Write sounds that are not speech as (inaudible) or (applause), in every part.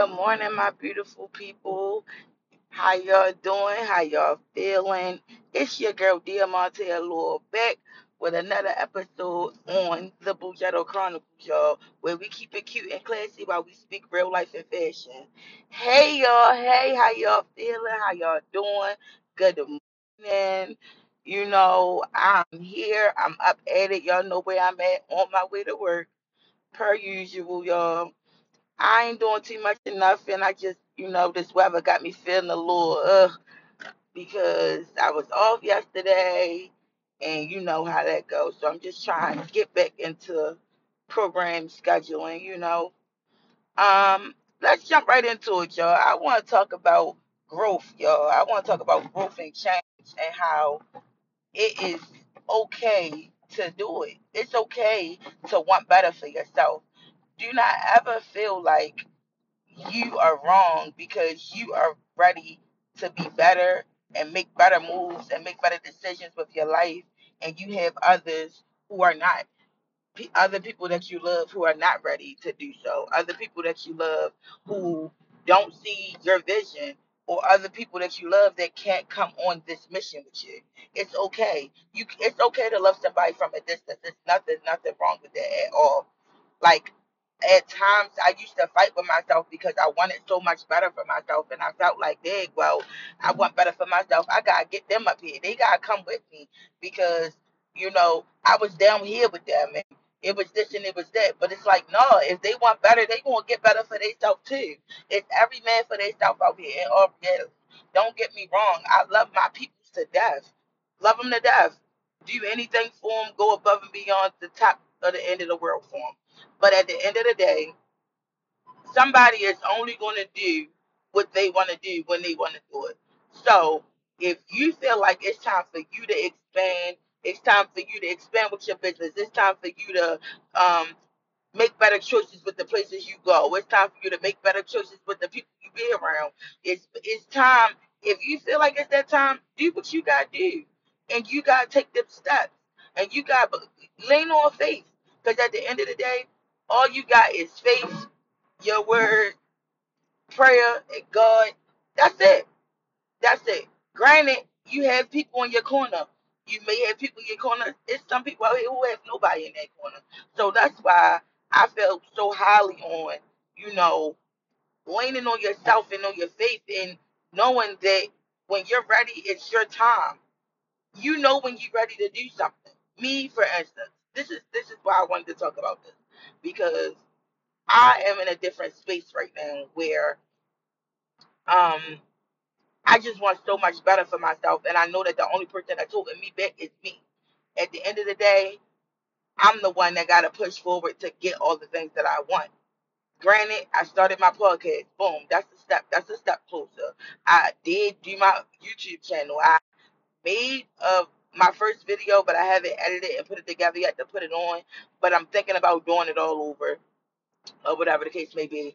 Good morning, my beautiful people. How y'all doing? How y'all feeling? It's your girl Diamante Allure back with another episode on the Bugetto Chronicles, y'all, where we keep it cute and classy while we speak real life and fashion. Hey y'all, hey, how y'all feeling? How y'all doing? Good morning. You know, I'm here. I'm up at it. Y'all know where I'm at on my way to work. Per usual, y'all. I ain't doing too much of nothing. I just, you know, this weather got me feeling a little ugh because I was off yesterday and you know how that goes. So I'm just trying to get back into program scheduling, you know. Um, let's jump right into it, y'all. I want to talk about growth, y'all. I want to talk about growth and change and how it is okay to do it. It's okay to want better for yourself. Do not ever feel like you are wrong because you are ready to be better and make better moves and make better decisions with your life and you have others who are not other people that you love who are not ready to do so other people that you love who don't see your vision or other people that you love that can't come on this mission with you. It's okay. You it's okay to love somebody from a distance. There's nothing nothing wrong with that at all. Like at times I used to fight with myself because I wanted so much better for myself and I felt like, dang, well, I want better for myself. I gotta get them up here. They gotta come with me because, you know, I was down here with them and it was this and it was that. But it's like, no, if they want better, they gonna get better for themselves too. It's every man for themselves out here. And all yeah, don't get me wrong. I love my people to death. Love them to death. Do anything for them, go above and beyond the top of the end of the world for them but at the end of the day, somebody is only going to do what they want to do when they want to do it. So if you feel like it's time for you to expand, it's time for you to expand with your business. It's time for you to um, make better choices with the places you go. It's time for you to make better choices with the people you be around. It's it's time. If you feel like it's that time, do what you gotta do, and you gotta take them steps, and you gotta lean on faith. Because at the end of the day, all you got is faith, your word, prayer, and God. That's it. That's it. Granted, you have people in your corner. You may have people in your corner. It's some people out here who have nobody in that corner. So that's why I felt so highly on, you know, leaning on yourself and on your faith and knowing that when you're ready, it's your time. You know when you're ready to do something. Me, for instance, this is this is why I wanted to talk about this because I am in a different space right now where um I just want so much better for myself, and I know that the only person that's holding me back is me. At the end of the day, I'm the one that got to push forward to get all the things that I want. Granted, I started my podcast. Boom, that's a step. That's a step closer. I did do my YouTube channel. I made uh, my first video, but I haven't edited and put it together yet to put it on. But I'm thinking about doing it all over or whatever the case may be.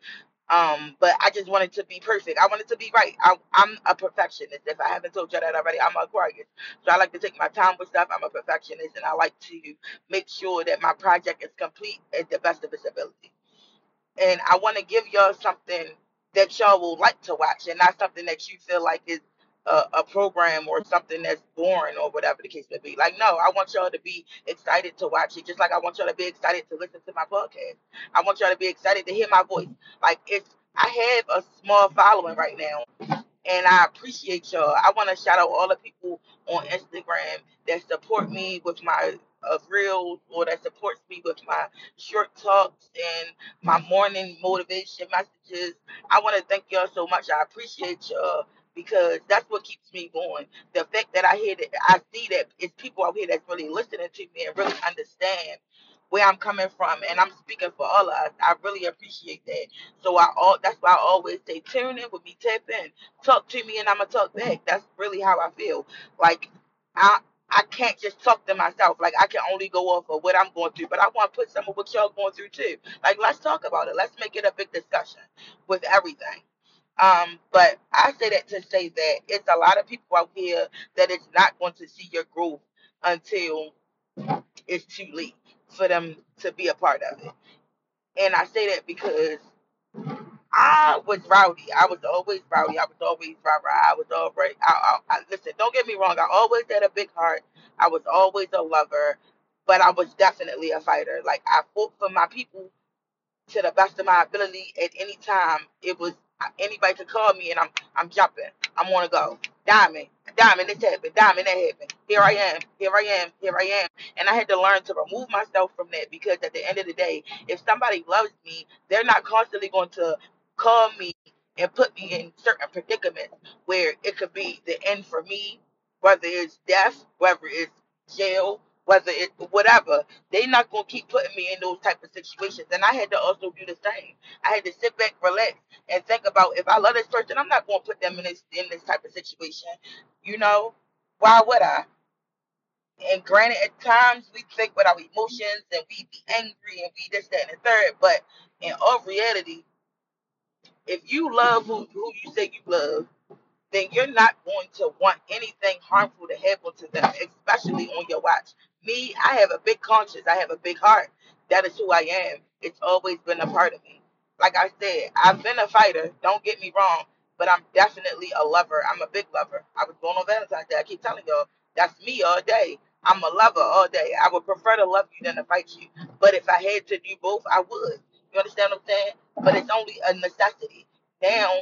Um, but I just wanted to be perfect. I wanted to be right. I, I'm a perfectionist. If I haven't told you that already, I'm a Aquarius. So I like to take my time with stuff. I'm a perfectionist, and I like to make sure that my project is complete at the best of its ability and I want to give y'all something that y'all will like to watch, and not something that you feel like is a, a program or something that's boring or whatever the case may be. Like, no, I want y'all to be excited to watch it, just like I want y'all to be excited to listen to my podcast. I want y'all to be excited to hear my voice. Like, it's I have a small following right now and I appreciate y'all. I want to shout out all the people on Instagram that support me with my uh, reels or that supports me with my short talks and my morning motivation messages. I want to thank y'all so much. I appreciate y'all because that's what keeps me going. The fact that I hear that I see that it's people out here that's really listening to me and really understand where I'm coming from, and I'm speaking for all of us. I really appreciate that. So I all that's why I always say tune in with me, tap in talk to me and I'm gonna talk back. That's really how I feel. Like I I can't just talk to myself. Like I can only go off of what I'm going through. But I want to put some of what y'all going through too. Like let's talk about it. Let's make it a big discussion with everything. Um, but I say that to say that it's a lot of people out here that is not going to see your growth until it's too late for them to be a part of it. And I say that because I was rowdy. I was always rowdy. I was always rah rah. I was always. I, I, I, listen, don't get me wrong. I always had a big heart. I was always a lover, but I was definitely a fighter. Like I fought for my people to the best of my ability at any time. It was anybody could call me and I'm I'm jumping. I'm on to go. Diamond, diamond, this happened. Diamond, that happened. Here I am. Here I am. Here I am. And I had to learn to remove myself from that because at the end of the day, if somebody loves me, they're not constantly going to call me and put me in certain predicaments where it could be the end for me, whether it's death, whether it's jail, whether it whatever. They're not gonna keep putting me in those type of situations. And I had to also do the same. I had to sit back, relax, and think about if I love this person, I'm not gonna put them in this in this type of situation. You know, why would I? And granted, at times we think with our emotions and we be angry and we this, that, and the third. But in all reality, if you love who, who you say you love, then you're not going to want anything harmful to happen to them, especially on your watch. Me, I have a big conscience. I have a big heart. That is who I am. It's always been a part of me. Like I said, I've been a fighter. Don't get me wrong, but I'm definitely a lover. I'm a big lover. I was born on Valentine's Day. I keep telling y'all, that's me all day. I'm a lover all day. I would prefer to love you than to fight you. But if I had to do both, I would. You understand what I'm saying? But it's only a necessity. Now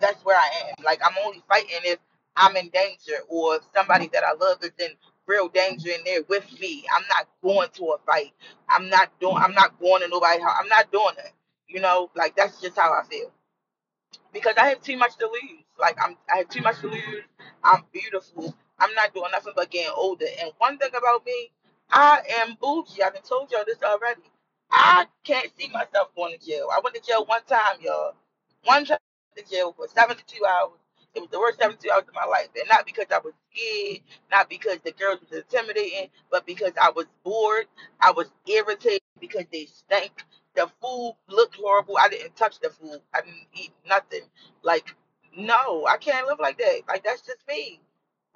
that's where I am. Like I'm only fighting if I'm in danger or if somebody that I love is in real danger in they're with me. I'm not going to a fight. I'm not doing I'm not going to nobody's house. I'm not doing it. You know, like that's just how I feel. Because I have too much to lose. Like I'm I have too much to lose. I'm beautiful. I'm not doing nothing but getting older. And one thing about me, I am bougie. I've been told y'all this already. I can't see myself going to jail. I went to jail one time, y'all. One time to jail for 72 hours. It was the worst 72 hours of my life. And not because I was scared, not because the girls was intimidating, but because I was bored. I was irritated because they stank. The food looked horrible. I didn't touch the food. I didn't eat nothing. Like, no, I can't live like that. Like, that's just me.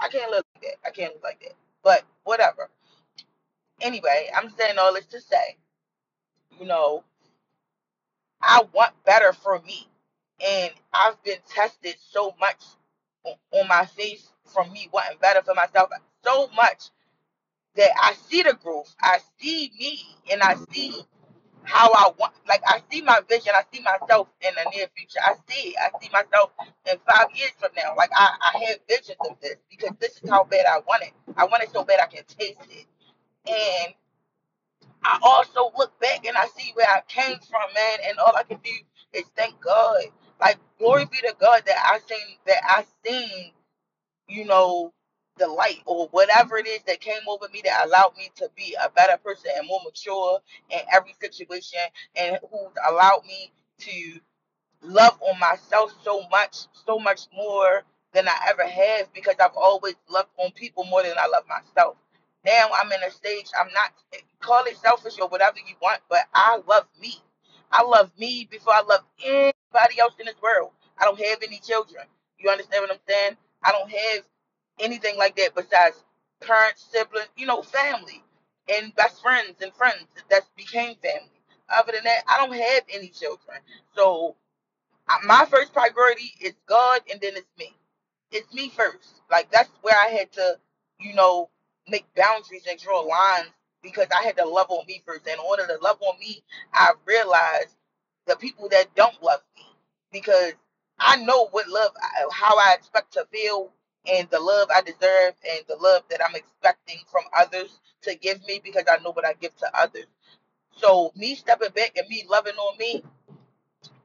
I can't live like that. I can't live like that. But whatever. Anyway, I'm saying all this to say, you know, I want better for me. And I've been tested so much on my face from me wanting better for myself, so much that I see the growth. I see me and I see how I want, like, I see my vision. I see myself in the near future. I see it. I see myself in five years from now. Like, I, I have visions of this because this is how bad I want it. I want it so bad I can taste it. And I also look back and I see where I came from, man, and all I can do is thank God. Like glory mm-hmm. be to God that I seen that I seen, you know, the light or whatever it is that came over me that allowed me to be a better person and more mature in every situation and who allowed me to love on myself so much, so much more than I ever have because I've always loved on people more than I love myself. Now I'm in a stage, I'm not, call it selfish or whatever you want, but I love me. I love me before I love anybody else in this world. I don't have any children. You understand what I'm saying? I don't have anything like that besides parents, siblings, you know, family and best friends and friends that became family. Other than that, I don't have any children. So my first priority is God and then it's me. It's me first. Like that's where I had to, you know, make boundaries and draw lines because I had to love on me first. And in order to love on me, I realized the people that don't love me because I know what love, how I expect to feel and the love I deserve and the love that I'm expecting from others to give me because I know what I give to others. So me stepping back and me loving on me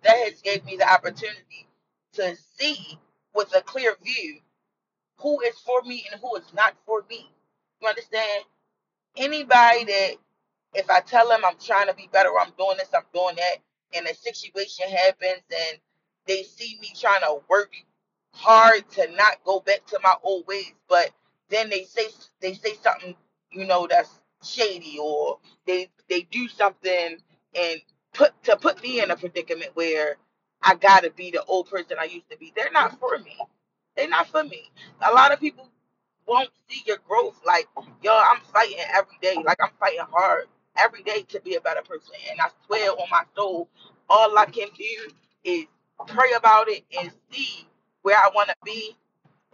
that has gave me the opportunity to see with a clear view who is for me and who is not for me. You understand? Anybody that if I tell them I'm trying to be better, I'm doing this, I'm doing that, and a situation happens and they see me trying to work hard to not go back to my old ways, but then they say they say something, you know, that's shady, or they they do something and put to put me in a predicament where I gotta be the old person I used to be. They're not for me. They're not for me. A lot of people won't see your growth. Like, yo, I'm fighting every day. Like, I'm fighting hard every day to be a better person. And I swear on my soul, all I can do is pray about it and see where I want to be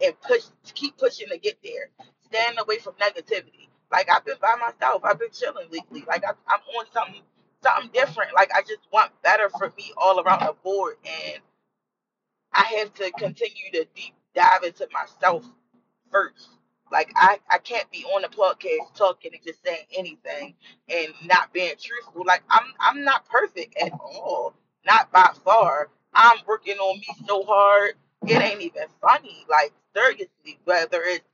and push, keep pushing to get there. Stand away from negativity. Like I've been by myself. I've been chilling lately. Like I, I'm on something, something different. Like I just want better for me all around the board, and I have to continue to deep dive into myself first. Like I, I can't be on the podcast talking and just saying anything and not being truthful. Like I'm I'm not perfect at all. Not by far. I'm working on me so hard. It ain't even funny. Like seriously, whether it's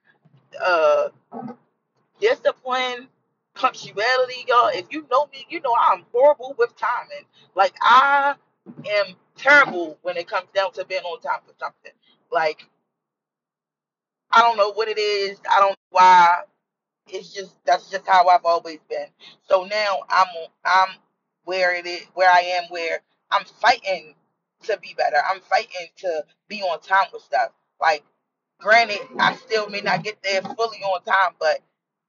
uh discipline, punctuality, y'all. If you know me, you know I'm horrible with timing. Like I am terrible when it comes down to being on time for something. Like I don't know what it is. I don't know why. It's just that's just how I've always been. So now I'm I'm where it is where I am where I'm fighting to be better. I'm fighting to be on time with stuff. Like granted, I still may not get there fully on time, but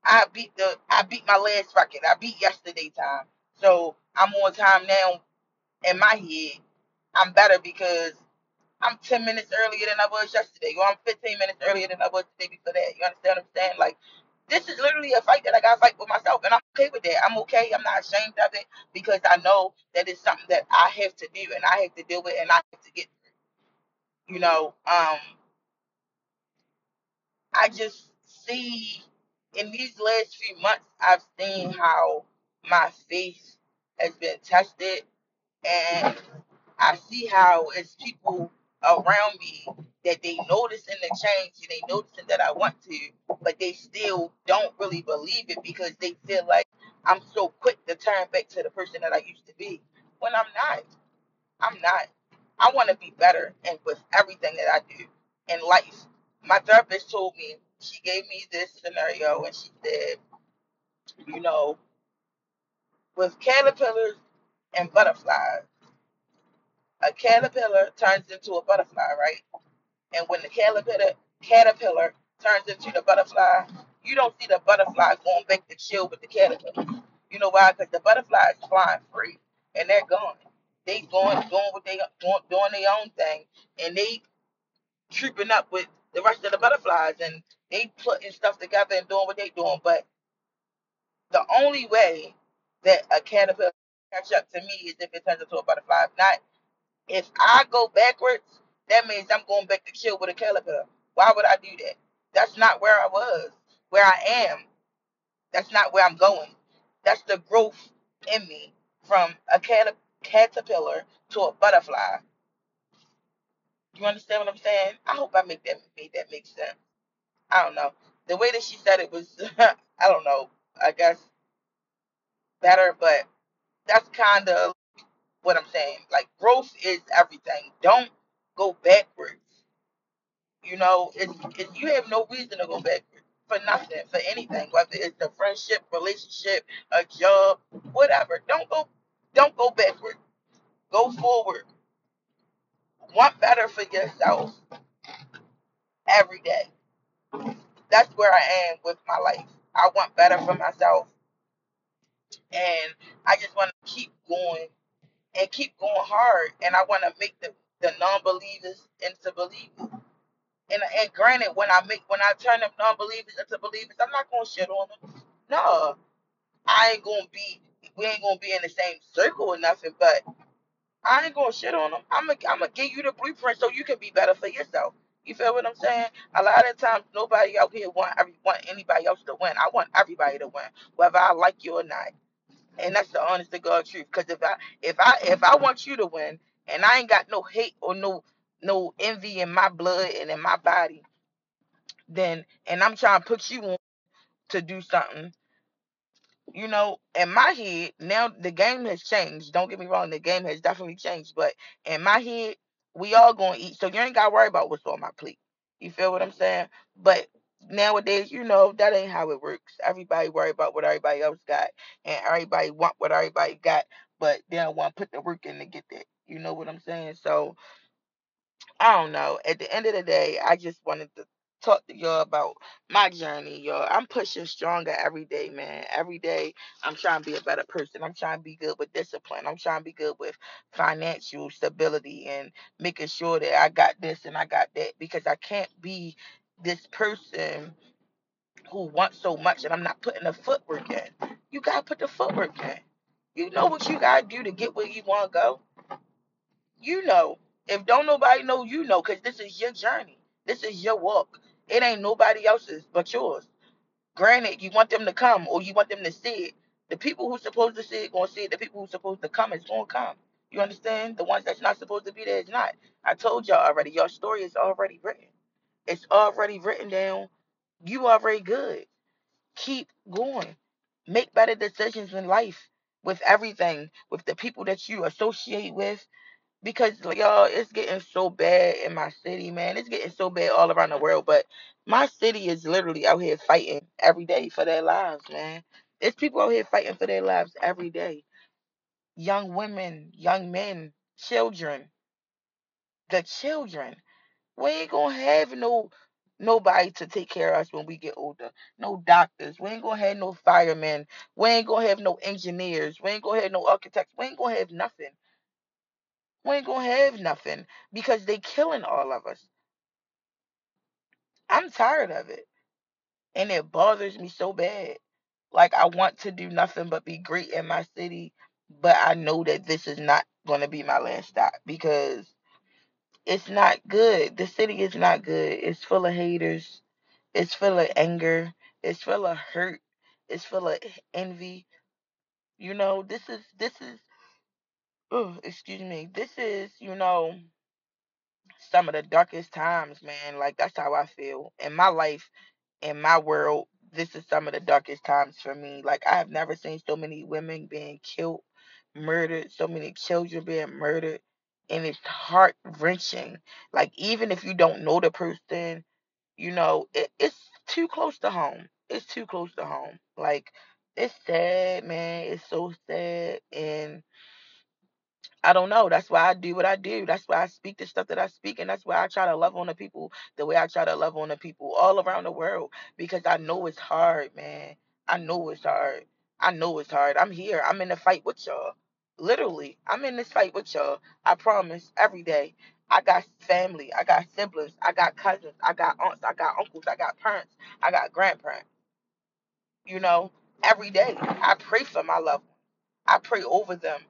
I beat the I beat my last record. I beat yesterday time. So I'm on time now in my head. I'm better because I'm 10 minutes earlier than I was yesterday, or I'm 15 minutes earlier than I was the day before that. You understand what I'm saying? Like, this is literally a fight that I got to fight with myself, and I'm okay with that. I'm okay. I'm not ashamed of it because I know that it's something that I have to do, and I have to deal with, and I have to get through. You know, um, I just see in these last few months, I've seen how my faith has been tested, and I see how it's people around me that they noticing the change and they noticing that I want to, but they still don't really believe it because they feel like I'm so quick to turn back to the person that I used to be. When I'm not. I'm not. I want to be better and with everything that I do in life. My therapist told me, she gave me this scenario and she said, you know, with caterpillars and butterflies, a caterpillar turns into a butterfly, right? And when the caterpillar caterpillar turns into the butterfly, you don't see the butterfly going back to chill with the caterpillar. You know why? Because the butterfly is flying free and they're gone. They going doing what they doing, doing their own thing, and they trooping up with the rest of the butterflies, and they putting stuff together and doing what they doing. But the only way that a caterpillar catch up to me is if it turns into a butterfly. If not, if I go backwards, that means I'm going back to kill with a caterpillar. Why would I do that? That's not where I was. Where I am, that's not where I'm going. That's the growth in me from a cat- caterpillar to a butterfly. You understand what I'm saying? I hope I make that made that make sense. I don't know. The way that she said it was, (laughs) I don't know. I guess better, but that's kind of what I'm saying. Like growth is everything. Don't go backwards. You know, it's, it's you have no reason to go backwards for nothing, for anything, whether it's a friendship, relationship, a job, whatever. Don't go, don't go backwards. Go forward. Want better for yourself every day. That's where I am with my life. I want better for myself, and I just want to keep going and keep going hard. And I want to make the the non-believers into believers. And and granted, when I make when I turn them non-believers into believers, I'm not gonna shit on them. No, I ain't gonna be. We ain't gonna be in the same circle or nothing. But I ain't gonna shit on them. I'm gonna I'm gonna give you the blueprint so you can be better for yourself. You feel what I'm saying? A lot of times, nobody out here want every want anybody else to win. I want everybody to win, whether I like you or not. And that's the honest to God truth. Because if I if I if I want you to win, and I ain't got no hate or no no envy in my blood and in my body, then and I'm trying to put you on to do something, you know, in my head, now the game has changed. Don't get me wrong, the game has definitely changed. But in my head, we all gonna eat. So you ain't gotta worry about what's on my plate. You feel what I'm saying? But nowadays, you know, that ain't how it works. Everybody worry about what everybody else got and everybody want what everybody got, but they don't want to put the work in to get that. You know what I'm saying? So I don't know. At the end of the day, I just wanted to talk to y'all about my journey, y'all. I'm pushing stronger every day, man. Every day I'm trying to be a better person. I'm trying to be good with discipline. I'm trying to be good with financial stability and making sure that I got this and I got that because I can't be this person who wants so much and I'm not putting the footwork in. You gotta put the footwork in. You know what you gotta do to get where you wanna go. You know. If don't nobody know, you know, because this is your journey. This is your walk. It ain't nobody else's but yours. Granted, you want them to come or you want them to see it. The people who's supposed to see it gonna see it. The people who's supposed to come is gonna come. You understand? The ones that's not supposed to be there is not. I told y'all already. Your story is already written. It's already written down. You already good. Keep going. Make better decisions in life with everything, with the people that you associate with, because y'all, it's getting so bad in my city, man. It's getting so bad all around the world. But my city is literally out here fighting every day for their lives, man. It's people out here fighting for their lives every day. Young women, young men, children, the children. We ain't gonna have no nobody to take care of us when we get older. No doctors. We ain't gonna have no firemen. We ain't gonna have no engineers. We ain't gonna have no architects. We ain't gonna have nothing. We ain't gonna have nothing because they killing all of us. I'm tired of it. And it bothers me so bad. Like I want to do nothing but be great in my city, but I know that this is not gonna be my last stop because it's not good. The city is not good. It's full of haters. It's full of anger. It's full of hurt. It's full of envy. You know, this is this is oh, excuse me. This is, you know, some of the darkest times, man. Like that's how I feel in my life, in my world. This is some of the darkest times for me. Like I have never seen so many women being killed, murdered, so many children being murdered, and it's heart wrenching. Like even if you don't know the person, you know, it, it's too close to home. It's too close to home. Like it's sad, man. It's so sad, and I don't know. That's why I do what I do. That's why I speak the stuff that I speak, and that's why I try to love on the people the way I try to love on the people all around the world because I know it's hard, man. I know it's hard. I know it's hard. I'm here. I'm in the fight with y'all. Literally, I'm in this fight with y'all. I promise. Every day. I got family. I got siblings. I got cousins. I got aunts. I got uncles. I got parents. I got grandparents. You know, every day. I pray for my loved ones. I pray over them.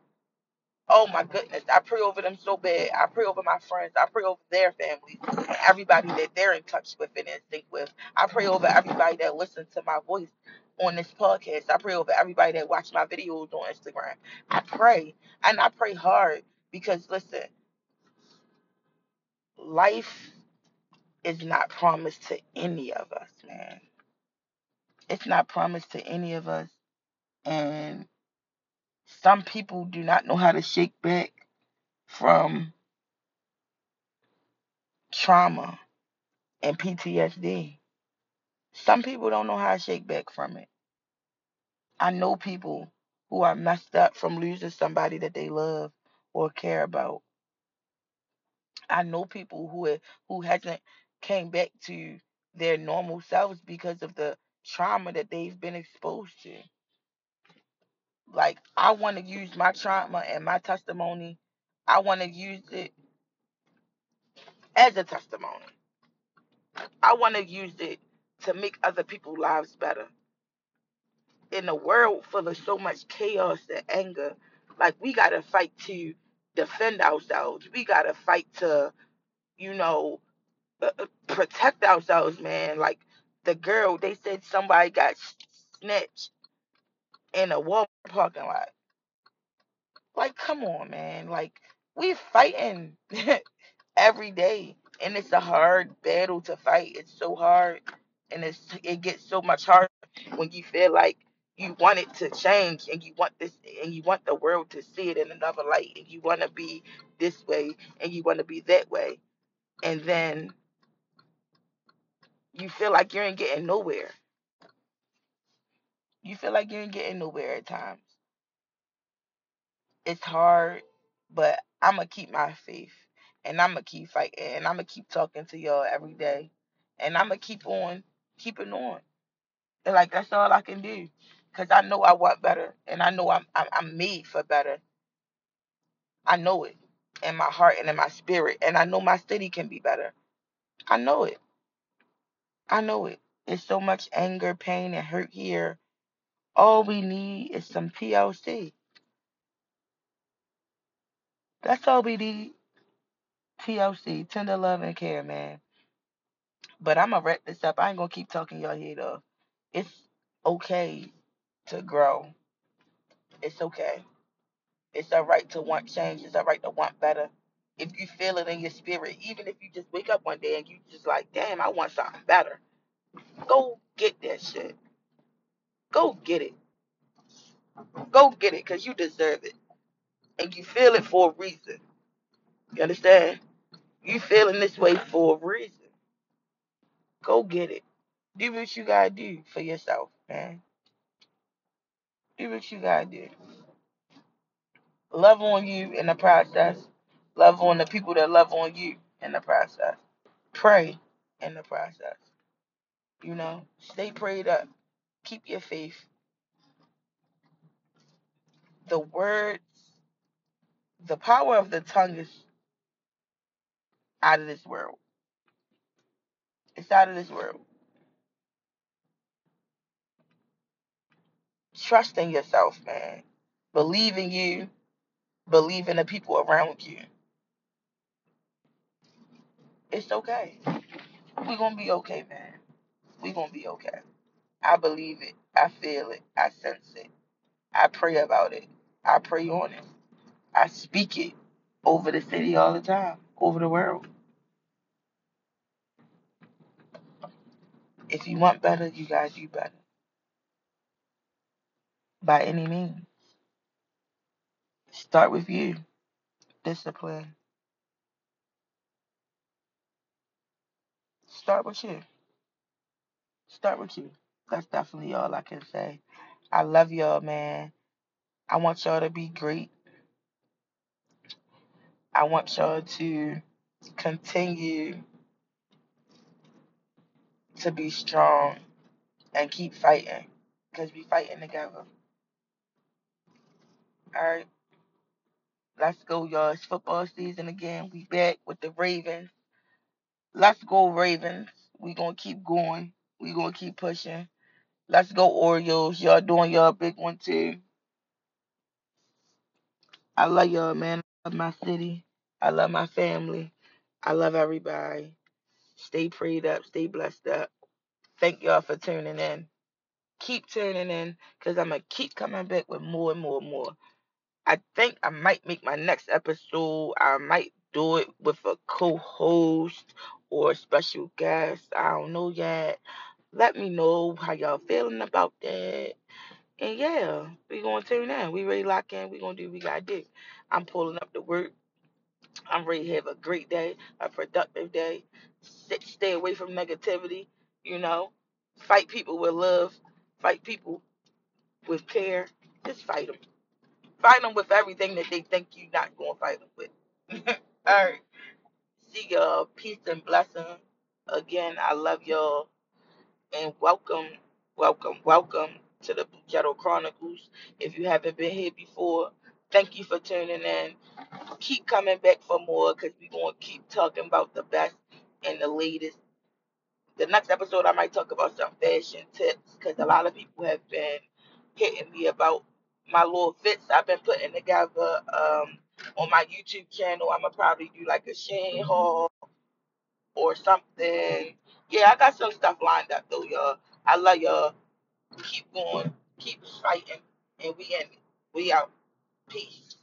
Oh my goodness. I pray over them so bad. I pray over my friends. I pray over their families and everybody that they're in touch with and in sync with. I pray over everybody that listens to my voice on this podcast. I pray over everybody that watch my videos on Instagram. I pray. And I pray hard because listen, life is not promised to any of us, man. It's not promised to any of us. And some people do not know how to shake back from trauma and PTSD. Some people don't know how to shake back from it. I know people who are messed up from losing somebody that they love or care about. I know people who who hasn't came back to their normal selves because of the trauma that they've been exposed to. Like I want to use my trauma and my testimony. I want to use it as a testimony. I want to use it to make other people's lives better. In a world full of so much chaos and anger, like we got to fight to defend ourselves. We got to fight to, you know, uh, uh, protect ourselves, man. Like the girl, they said somebody got snatched in a Walmart parking lot. Like, come on, man. Like, we fighting (laughs) every day, and it's a hard battle to fight. It's so hard, and it's it gets so much harder when you feel like you want it to change, and you want this, and you want the world to see it in another light, and you want to be this way, and you want to be that way, and then you feel like you ain't getting nowhere. You feel like you ain't getting nowhere at times. It's hard, but I'm gonna keep my faith and I'm gonna keep fighting and I'm gonna keep talking to y'all every day And I'm to keep on keeping on. And like, that's all I can do. Because I know I want better. And I know I'm, I'm, I'm made for better. I know it in my heart and in my spirit. And I know my city can be better. I know it. I know it. There's so much anger, pain, and hurt here. All we need is some TLC. That's all we need. TLC, tender love and care, man. But I'm gonna wrap this up. I ain't gonna keep talking y'all here though. It's okay to grow. It's okay. It's all right to want change. It's all right to want better. If you feel it in your spirit, even if you just wake up one day and you just like, damn, I want something better. Go get that shit. Go get it. Go get it because you deserve it. And you feel it for a reason. You understand? You feeling this way for a reason. Go get it. Do what you gotta do for yourself, man. Do what you gotta do. Love on you in the process. Love on the people that love on you in the process. Pray in the process. You know, stay prayed up. Keep your faith. The words, the power of the tongue is out of this world. It's out of this world. Trust in yourself, man. Believe in you. Believe in the people around you. It's okay. We're gonna be okay, man. We're gonna be okay. I believe it. I feel it. I sense it. I pray about it. I pray on it. I speak it over the city all the time, over the world. If you want better, you gotta do better. By any means. Start with you. Discipline. Start with you. Start with you. That's definitely all I can say. I love y'all, man. I want y'all to be great. I want y'all to continue to be strong and keep fighting because we're fighting together. All right, let's go, y'all. It's football season again. We back with the Ravens. Let's go, Ravens. We gonna keep going. We gonna keep pushing. Let's go, Orioles. Y'all doing y'all big one too. I love y'all, man. I love my city. I love my family. I love everybody. Stay prayed up. Stay blessed up. Thank y'all for tuning in. Keep tuning in because I'm going to keep coming back with more and more and more. I think I might make my next episode. I might do it with a co host or a special guest. I don't know yet. Let me know how y'all feeling about that. And yeah, we gonna tune in. We ready lock in. We gonna do what we gotta do. I'm pulling up the work. I'm ready to have a great day, a productive day. Sit, stay away from negativity. You know, fight people with love. Fight people with care. Just fight them. Fight them with everything that they think you're not gonna fight them with. (laughs) All right. See y'all. Peace and blessing. Again, I love y'all and welcome, welcome, welcome to the Ghetto Chronicles. If you haven't been here before, thank you for tuning in. Keep coming back for more because we're going to keep talking about the best and the latest. The next episode, I might talk about some fashion tips because a lot of people have been hitting me about my little fits I've been putting together um, on my YouTube channel. I'm to probably do like a Shein haul or something. Yeah, I got some stuff lined up though, y'all. I love y'all. Keep going. Keep fighting. And we in. We out. Peace.